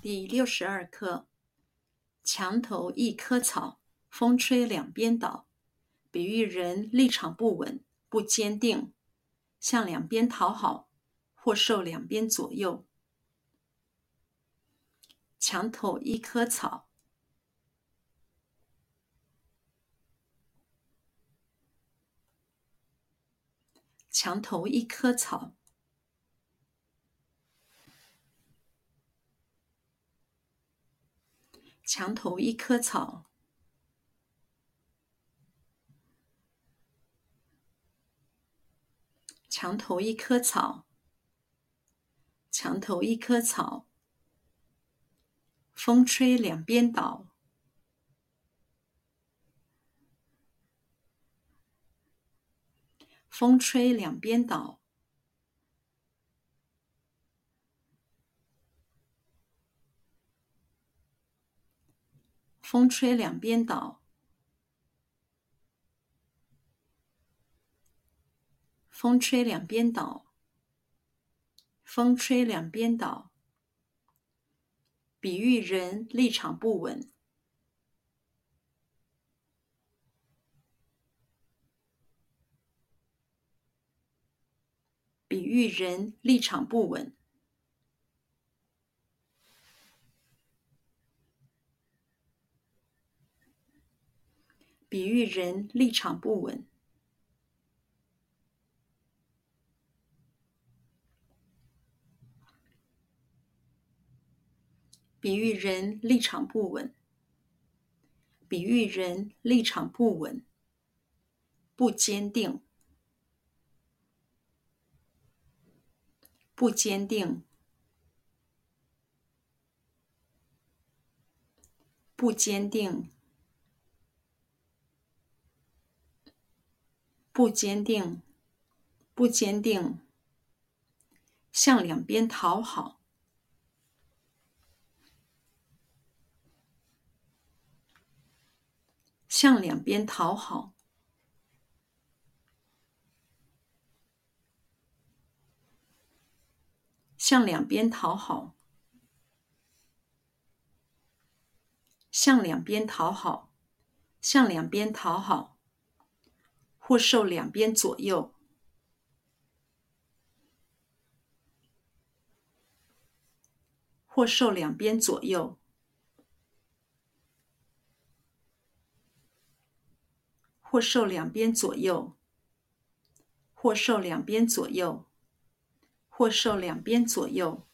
第六十二课：墙头一棵草，风吹两边倒，比喻人立场不稳、不坚定，向两边讨好，或受两边左右。墙头一棵草，墙头一棵草。墙头一棵草，墙头一棵草，墙头一棵草，风吹两边倒，风吹两边倒。风吹两边倒，风吹两边倒，风吹两边倒，比喻人立场不稳，比喻人立场不稳。比喻人立场不稳，比喻人立场不稳，比喻人立场不稳，不坚定，不坚定，不坚定。不坚定，不坚定，向两边讨好，向两边讨好，向两边讨好，向两边讨好，向两边讨好。或受两边左右，或受两边左右，或受两边左右，或受两边左右，或受两边左右。